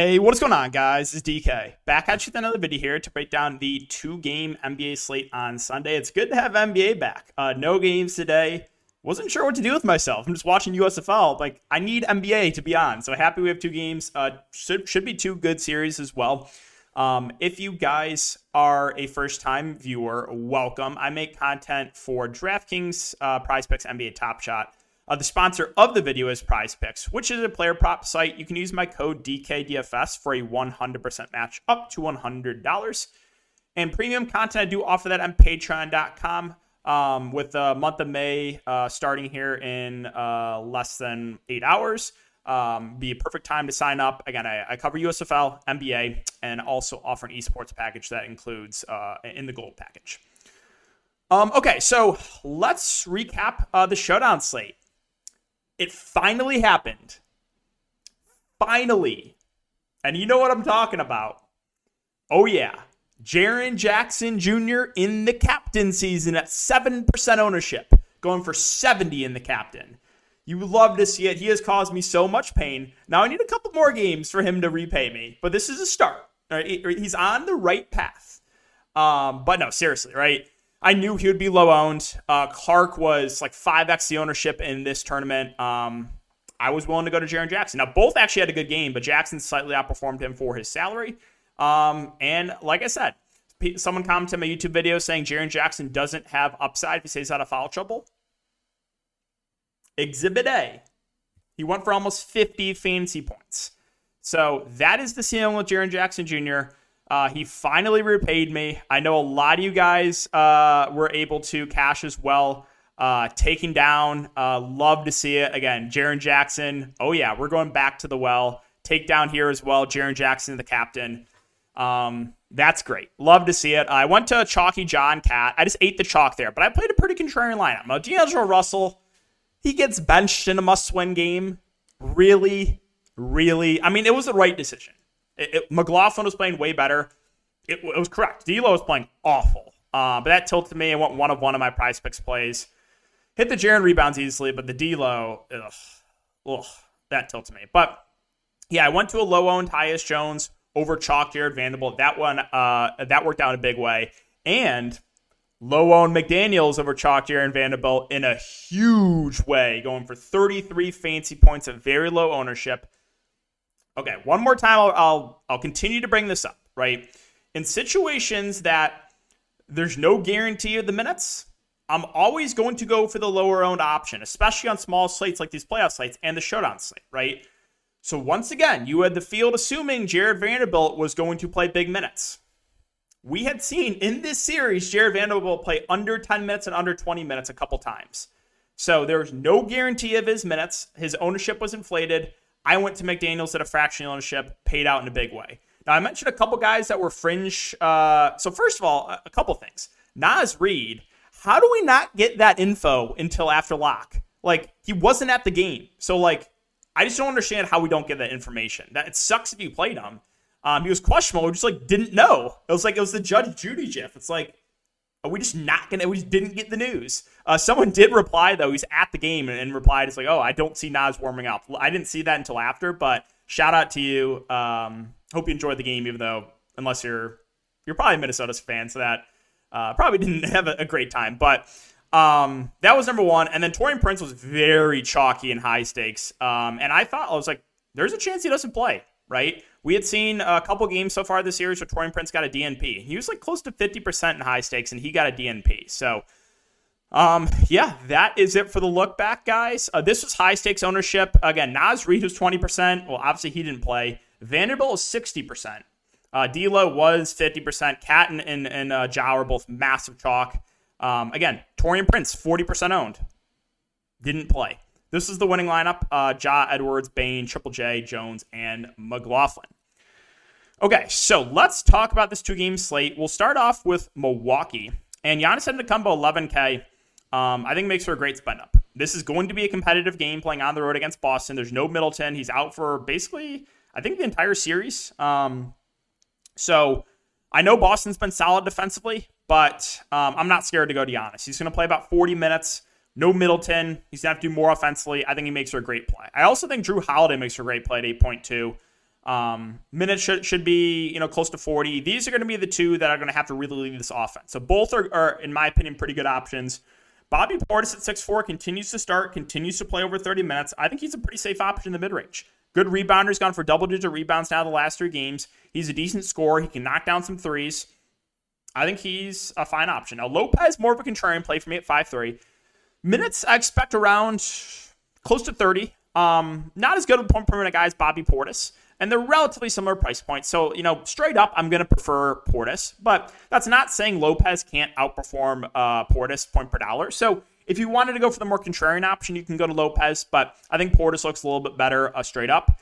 Hey, what's going on, guys? It's DK. Back at you with another video here to break down the two game NBA slate on Sunday. It's good to have NBA back. Uh, no games today. Wasn't sure what to do with myself. I'm just watching USFL. Like, I need NBA to be on. So happy we have two games. Uh, should, should be two good series as well. Um, if you guys are a first time viewer, welcome. I make content for DraftKings, uh, Prize Picks, NBA Top Shot. Uh, the sponsor of the video is Prize Picks, which is a player prop site. You can use my code DKDFS for a 100% match up to $100. And premium content, I do offer that on patreon.com um, with the month of May uh, starting here in uh, less than eight hours. Um, be a perfect time to sign up. Again, I, I, cover USFL, NBA, and also offer an esports package that includes uh, in the gold package. Um, okay, so let's recap uh, the showdown slate. It finally happened. Finally. And you know what I'm talking about. Oh, yeah. Jaren Jackson Jr. in the captain season at 7% ownership, going for 70 in the captain. You would love to see it. He has caused me so much pain. Now I need a couple more games for him to repay me, but this is a start. Right? He's on the right path. Um, but no, seriously, right? I knew he would be low owned. Uh, Clarke was like 5x the ownership in this tournament. Um, I was willing to go to Jaren Jackson. Now, both actually had a good game, but Jackson slightly outperformed him for his salary. Um, and like I said, someone commented on my YouTube video saying Jaren Jackson doesn't have upside if he stays out of foul trouble. Exhibit A, he went for almost 50 fantasy points. So that is the ceiling with Jaren Jackson Jr. Uh, he finally repaid me. I know a lot of you guys uh, were able to cash as well. Uh, taking down, uh, love to see it. Again, Jaren Jackson. Oh, yeah, we're going back to the well. Take down here as well. Jaren Jackson, the captain. Um, that's great. Love to see it. I went to Chalky John Cat. I just ate the chalk there, but I played a pretty contrarian lineup. Now, D'Angelo Russell, he gets benched in a must win game. Really, really. I mean, it was the right decision. It, it, McLaughlin was playing way better. It, it was correct. D'Lo was playing awful. Uh, but that tilted me. I went one of one of my prize picks plays. Hit the Jaren rebounds easily, but the D'Lo, ugh, ugh, that tilted me. But yeah, I went to a low owned Tyus Jones over Chalk Jarred Vanderbilt. That one, uh, that worked out in a big way. And low owned McDaniels over Chalk Jarred Vanderbilt in a huge way, going for 33 fancy points at very low ownership. Okay, one more time. I'll, I'll I'll continue to bring this up. Right, in situations that there's no guarantee of the minutes, I'm always going to go for the lower owned option, especially on small slates like these playoff slates and the showdown slate. Right. So once again, you had the field assuming Jarred Vanderbilt was going to play big minutes. We had seen in this series Jarred Vanderbilt play under 10 minutes and under 20 minutes a couple times. So there's no guarantee of his minutes. His ownership was inflated. I went to McDaniels at a fractional ownership, paid out in a big way. Now, I mentioned a couple guys that were fringe. Uh, so, first of all, a couple things. Naz Reid, how do we not get that info until after lock? Like, he wasn't at the game. So, like, I just don't understand how we don't get that information. That It sucks if you played him. Um, he was questionable. We just, like, didn't know. It was like, it was the Judge Judy gif. It's like, are we just not gonna? We just didn't get the news. Uh, someone did reply though. He's at the game and, and, replied, "It's like, oh, I don't see Naz warming up. I didn't see that until after, but shout out to you. Um, hope you enjoyed the game, even though unless you're you're probably a Minnesota fan, so that uh, probably didn't have a, a great time. But um, that was number one, and then Taurean Prince was very chalky and high stakes. Um, and I thought I was like, there's a chance he doesn't play, right? We had seen a couple games so far this series where Taurean Prince got a DNP. He was like close to 50% in high stakes, and he got a DNP. So, um, yeah, that is it for the look back, guys. Uh, this was high stakes ownership. Again, Naz Reid was 20%. Well, obviously he didn't play. Vanderbilt was 60%. Uh, D'Lo was 50%. Cat and, and, uh, are both massive chalk. Um, again, Taurean Prince, 40% owned. Didn't play. This is the winning lineup uh, Ja, Edwards, Bane, Triple J, Jones, and McLaughlin. Okay, so let's talk about this two game slate. We'll start off with Milwaukee. And Giannis Antetokounmpo 11K, um, I think makes for a great spend up. This is going to be a competitive game playing on the road against Boston. There's no Middleton. He's out for basically, I think, the entire series. Um, so I know Boston's been solid defensively, but um, I'm not scared to go to Giannis. He's going to play about 40 minutes. No Middleton. He's going to have to do more offensively. I think he makes for a great play. I also think Jrue Holiday makes for a great play at 8.2. Um, minutes should, should be you know close to 40. These are going to be the two that are going to have to really lead this offense. So both are, are, in my opinion, pretty good options. Bobby Portis at 6'4 continues to start, continues to play over 30 minutes. I think he's a pretty safe option in the mid range. Good rebounder. He's gone for double digit rebounds now the last three games. He's a decent scorer. He can knock down some threes. I think he's a fine option. Now, Lopez, more of a contrarian play for me at 5'3. Minutes, I expect around close to 30. Um, not as good a point per minute guy as Bobby Portis. And they're relatively similar price points. So, you know, straight up, I'm going to prefer Portis. But that's not saying Lopez can't outperform uh, Portis point per dollar. So if you wanted to go for the more contrarian option, you can go to Lopez. But I think Portis looks a little bit better uh, straight up.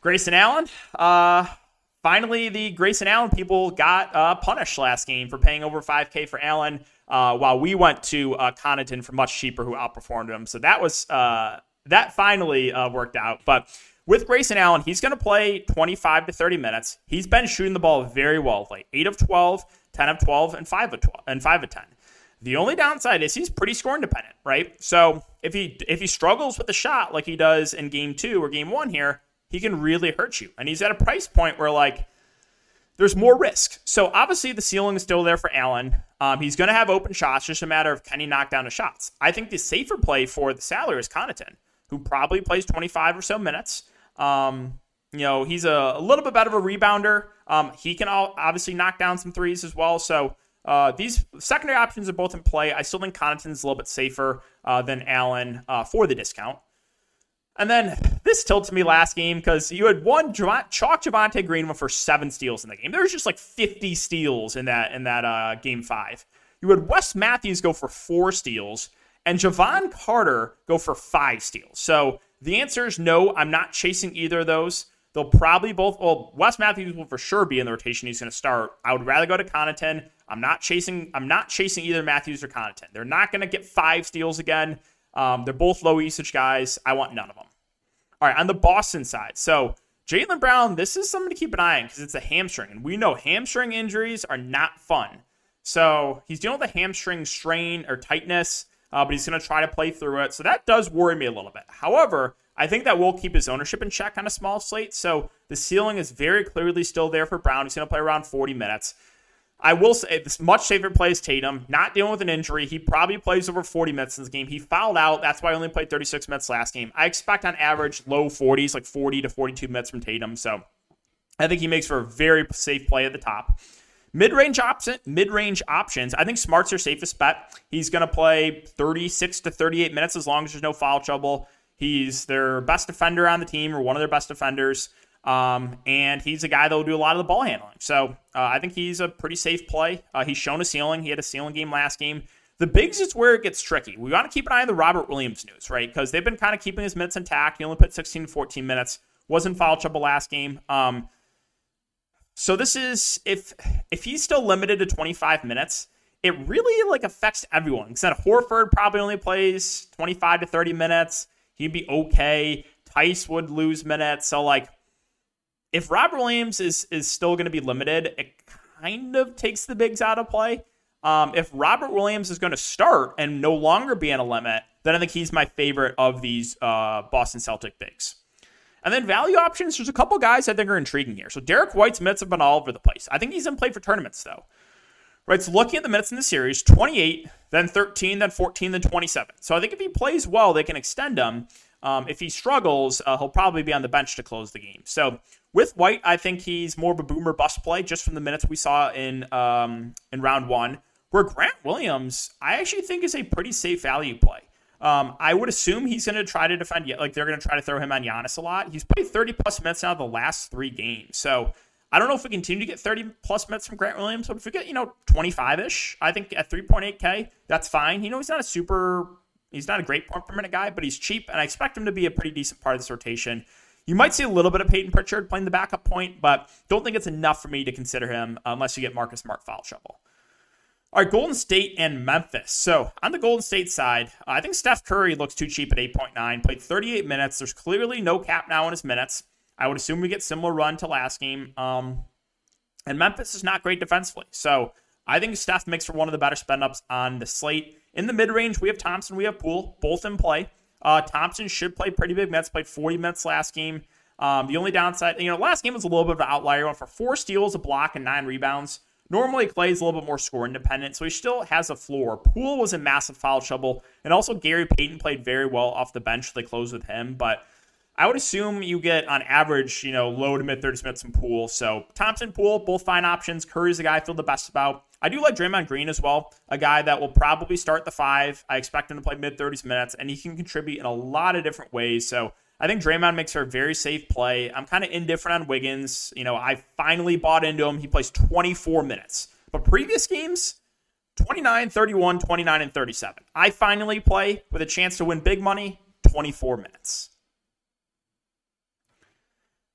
Grayson Allen, uh, finally, the Grayson Allen people got uh, punished last game for paying over 5K for Allen, uh, while we went to uh, Connaughton for much cheaper, who outperformed him. So that was uh, that finally uh, worked out. But with Grayson Allen, he's going to play 25 to 30 minutes. He's been shooting the ball very well late 8 of 12, 10 of 12, and 5 of 12, and 5 of 10. The only downside is he's pretty score independent, right? So if he if he struggles with the shot like he does in game two or game one here, he can really hurt you. And he's at a price point where like there's more risk. So obviously the ceiling is still there for Allen. Um, he's going to have open shots, just a matter of can he knock down the shots. I think the safer play for the salary is Connaughton, who probably plays 25 or so minutes. Um, you know, he's a, a, little bit better of a rebounder. Um, he can all, obviously knock down some threes as well. So uh, these secondary options are both in play. I still think Connaughton's a little bit safer uh, than Allen uh, for the discount. And then this tilted me last game because you had one chalk Javonte Green for seven steals in the game. There was just like 50 steals in that in that uh, game five. You had Wes Matthews go for four steals and Jevon Carter go for five steals. So the answer is no. I'm not chasing either of those. They'll probably both. Well, Wes Matthews will for sure be in the rotation. He's going to start. I would rather go to Connaughton. I'm not chasing. I'm not chasing either Matthews or Connaughton. They're not going to get five steals again. Um, they're both low usage guys. I want none of them. All right, on the Boston side. So Jaylen Brown, this is something to keep an eye on because it's a hamstring. And we know hamstring injuries are not fun. So he's dealing with a hamstring strain or tightness, uh, but he's going to try to play through it. So that does worry me a little bit. However, I think that will keep his ownership in check on a small slate. So the ceiling is very clearly still there for Brown. He's going to play around 40 minutes. I will say this much safer play is Tatum, not dealing with an injury. He probably plays over 40 minutes in this game. He fouled out. That's why I only played 36 minutes last game. I expect on average low 40s, like 40 to 42 minutes from Tatum. So I think he makes for a very safe play at the top. Mid-range option, mid-range options. I think Smart's your safest bet. He's going to play 36 to 38 minutes as long as there's no foul trouble. He's their best defender on the team, or one of their best defenders. Um, and he's a guy that will do a lot of the ball handling. So uh, I think he's a pretty safe play. Uh, he's shown a ceiling. He had a ceiling game last game. The bigs is where it gets tricky. We want to keep an eye on the Robert Williams news, right? Because they've been kind of keeping his minutes intact. He only put 16 to 14 minutes. Wasn't foul trouble last game. Um, so this is if if he's still limited to 25 minutes, it really like affects everyone. Except Horford probably only plays 25 to 30 minutes. He'd be okay. Theis would lose minutes. So like if Robert Williams is is still going to be limited, it kind of takes the bigs out of play. Um, if Robert Williams is going to start and no longer be in a limit, then I think he's my favorite of these uh, Boston Celtic bigs. And then value options, there's a couple guys I think are intriguing here. So Derrick White's minutes have been all over the place. I think he's in play for tournaments though. Right, so looking at the minutes in the series, 28, then 13, then 14, then 27. So I think if he plays well, they can extend him. Um, if he struggles, uh, he'll probably be on the bench to close the game. So with White, I think he's more of a boomer bust play just from the minutes we saw in um, in round one. Where Grant Williams, I actually think is a pretty safe value play. Um, I would assume he's going to try to defend, like they're going to try to throw him on Giannis a lot. He's played 30 plus minutes now the last three games. So I don't know if we continue to get 30 plus minutes from Grant Williams, but if we get, you know, 25 ish, I think at 3.8K, that's fine. You know, he's not a super, he's not a great point per minute guy, but he's cheap, and I expect him to be a pretty decent part of this rotation. You might see a little bit of Payton Pritchard playing the backup point, but don't think it's enough for me to consider him unless you get Marcus Smart foul trouble. All right, Golden State and Memphis. So on the Golden State side, I think Steph Curry looks too cheap at 8.9. Played 38 minutes. There's clearly no cap now in his minutes. I would assume we get similar run to last game. Um, and Memphis is not great defensively. So I think Steph makes for one of the better spend ups on the slate. In the mid range, we have Thompson, we have Poole, both in play. Uh, Thompson should play pretty big minutes. Played 40 minutes last game. Um, the only downside, you know, last game was a little bit of an outlier. Went for four steals, a block, and nine rebounds. Normally, Klay's a little bit more score independent, so he still has a floor. Poole was in massive foul trouble, and also Gary Payton played very well off the bench. They closed with him, but I would assume you get on average, you know, low to mid 30s minutes from Poole. So Thompson, Poole, both fine options. Curry's the guy I feel the best about. I do like Draymond Green as well, a guy that will probably start the five. I expect him to play mid 30s minutes, and he can contribute in a lot of different ways. So I think Draymond makes for a very safe play. I'm kind of indifferent on Wiggins. You know, I finally bought into him. He plays 24 minutes. But previous games, 29, 31, 29, and 37. I finally play with a chance to win big money, 24 minutes.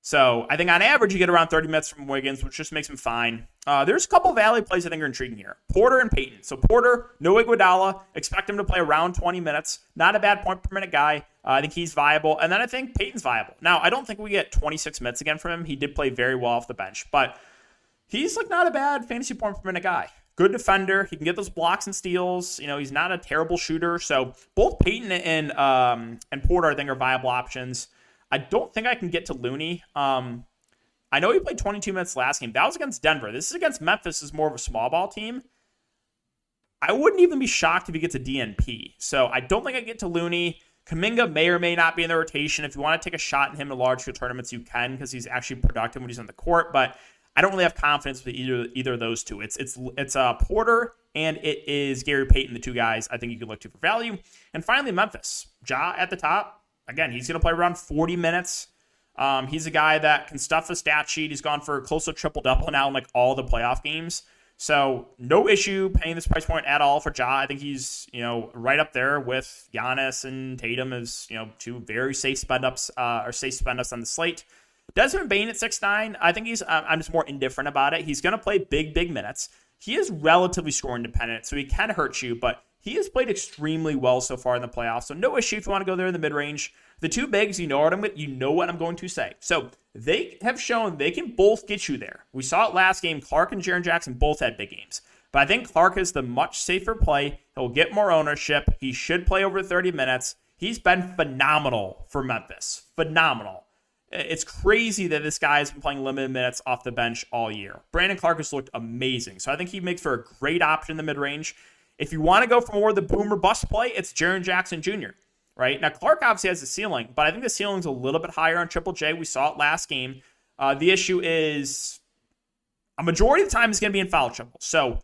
So I think on average you get around 30 minutes from Wiggins, which just makes him fine. Uh, there's a couple of value plays I think are intriguing here. Porter and Payton. So Porter, no Iguodala. Expect him to play around 20 minutes. Not a bad point per minute guy. Uh, I think he's viable. And then I think Payton's viable. Now, I don't think we get 26 minutes again from him. He did play very well off the bench. But he's like not a bad fantasy point per minute guy. Good defender. He can get those blocks and steals. You know, he's not a terrible shooter. So both Payton and um, and Porter, I think, are viable options. I don't think I can get to Looney. Um, I know he played 22 minutes last game. That was against Denver. This is against Memphis, is more of a small ball team. I wouldn't even be shocked if he gets a DNP. So I don't think I get to Looney. Kuminga may or may not be in the rotation. If you want to take a shot in him in large field tournaments, you can because he's actually productive when he's on the court. But I don't really have confidence with either either of those two. It's it's it's uh, Porter and it is Gary Payton, the two guys I think you can look to for value. And finally, Memphis. Ja at the top. Again, he's going to play around 40 minutes. Um, he's a guy that can stuff the stat sheet. He's gone for close to triple double now in like all the playoff games. So no issue paying this price point at all for Ja. I think he's you know right up there with Giannis and Tatum as you know two very safe spend ups uh, or safe spend ups on the slate. Desmond Bane at six nine. I think he's. I'm just more indifferent about it. He's going to play big, big minutes. He is relatively score independent, so he can hurt you, but he has played extremely well so far in the playoffs. So no issue if you want to go there in the mid range. The two bigs, you know what I'm you know what I'm going to say. So they have shown they can both get you there. We saw it last game. Clarke and Jaren Jackson both had big games. But I think Clarke is the much safer play. He'll get more ownership. He should play over 30 minutes. He's been phenomenal for Memphis. Phenomenal. It's crazy that this guy has been playing limited minutes off the bench all year. Brandon Clarke has looked amazing. So I think he makes for a great option in the mid range. If you want to go for more of the boomer bust play, it's Jaren Jackson Jr. Right now, Clarke obviously has a ceiling, but I think the ceiling's a little bit higher on Triple J. We saw it last game. Uh, the issue is a majority of the time is going to be in foul trouble. So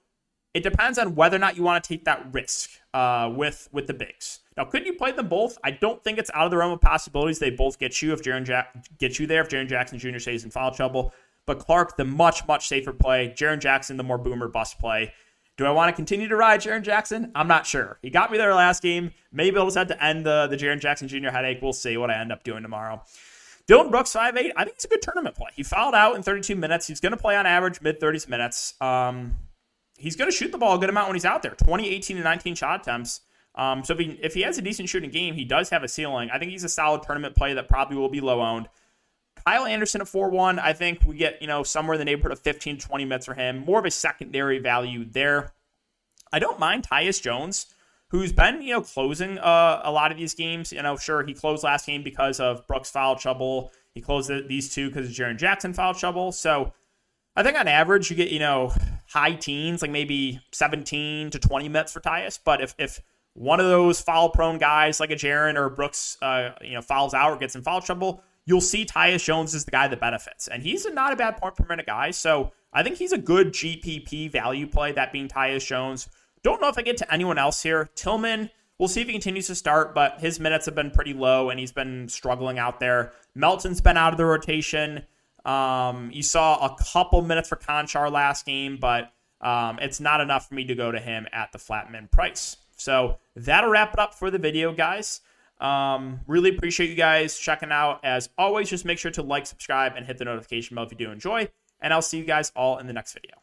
it depends on whether or not you want to take that risk uh, with with the bigs. Now, could you play them both? I don't think it's out of the realm of possibilities. They both get you if Jaren Jack get you there if Jaren Jackson Jr. stays in foul trouble. But Clarke, the much much safer play. Jaren Jackson, the more boomer bust play. Do I want to continue to ride Jaren Jackson? I'm not sure. He got me there last game. Maybe I'll just have to end the the Jaren Jackson Jr. headache. We'll see what I end up doing tomorrow. Dillon Brooks, 5'8. I think it's a good tournament play. He fouled out in 32 minutes. He's going to play on average mid 30s minutes. Um, he's going to shoot the ball a good amount when he's out there 20, 18, and 19 shot attempts. Um, so if he, if he has a decent shooting game, he does have a ceiling. I think he's a solid tournament play that probably will be low owned. Kyle Anderson at 4 1, I think we get, you know, somewhere in the neighborhood of 15 to 20 minutes for him. More of a secondary value there. I don't mind Tyus Jones, who's been, you know, closing uh, a lot of these games. You know, sure, he closed last game because of Brooks foul trouble. He closed these two because of Jaren Jackson foul trouble. So I think on average, you get, you know, high teens, like maybe 17 to 20 minutes for Tyus. But if, if one of those foul prone guys like a Jaren or Brooks, uh, you know, fouls out or gets in foul trouble, you'll see Tyus Jones is the guy that benefits. And he's not a bad point per minute guy. So I think he's a good GPP value play, that being Tyus Jones. Don't know if I get to anyone else here. Tillman, we'll see if he continues to start, but his minutes have been pretty low and he's been struggling out there. Melton's been out of the rotation. Um, you saw a couple minutes for Konchar last game, but um, it's not enough for me to go to him at the flat min price. So that'll wrap it up for the video, guys. Um, really appreciate you guys checking out. As always, just make sure to like, subscribe, and hit the notification bell if you do enjoy. And I'll see you guys all in the next video.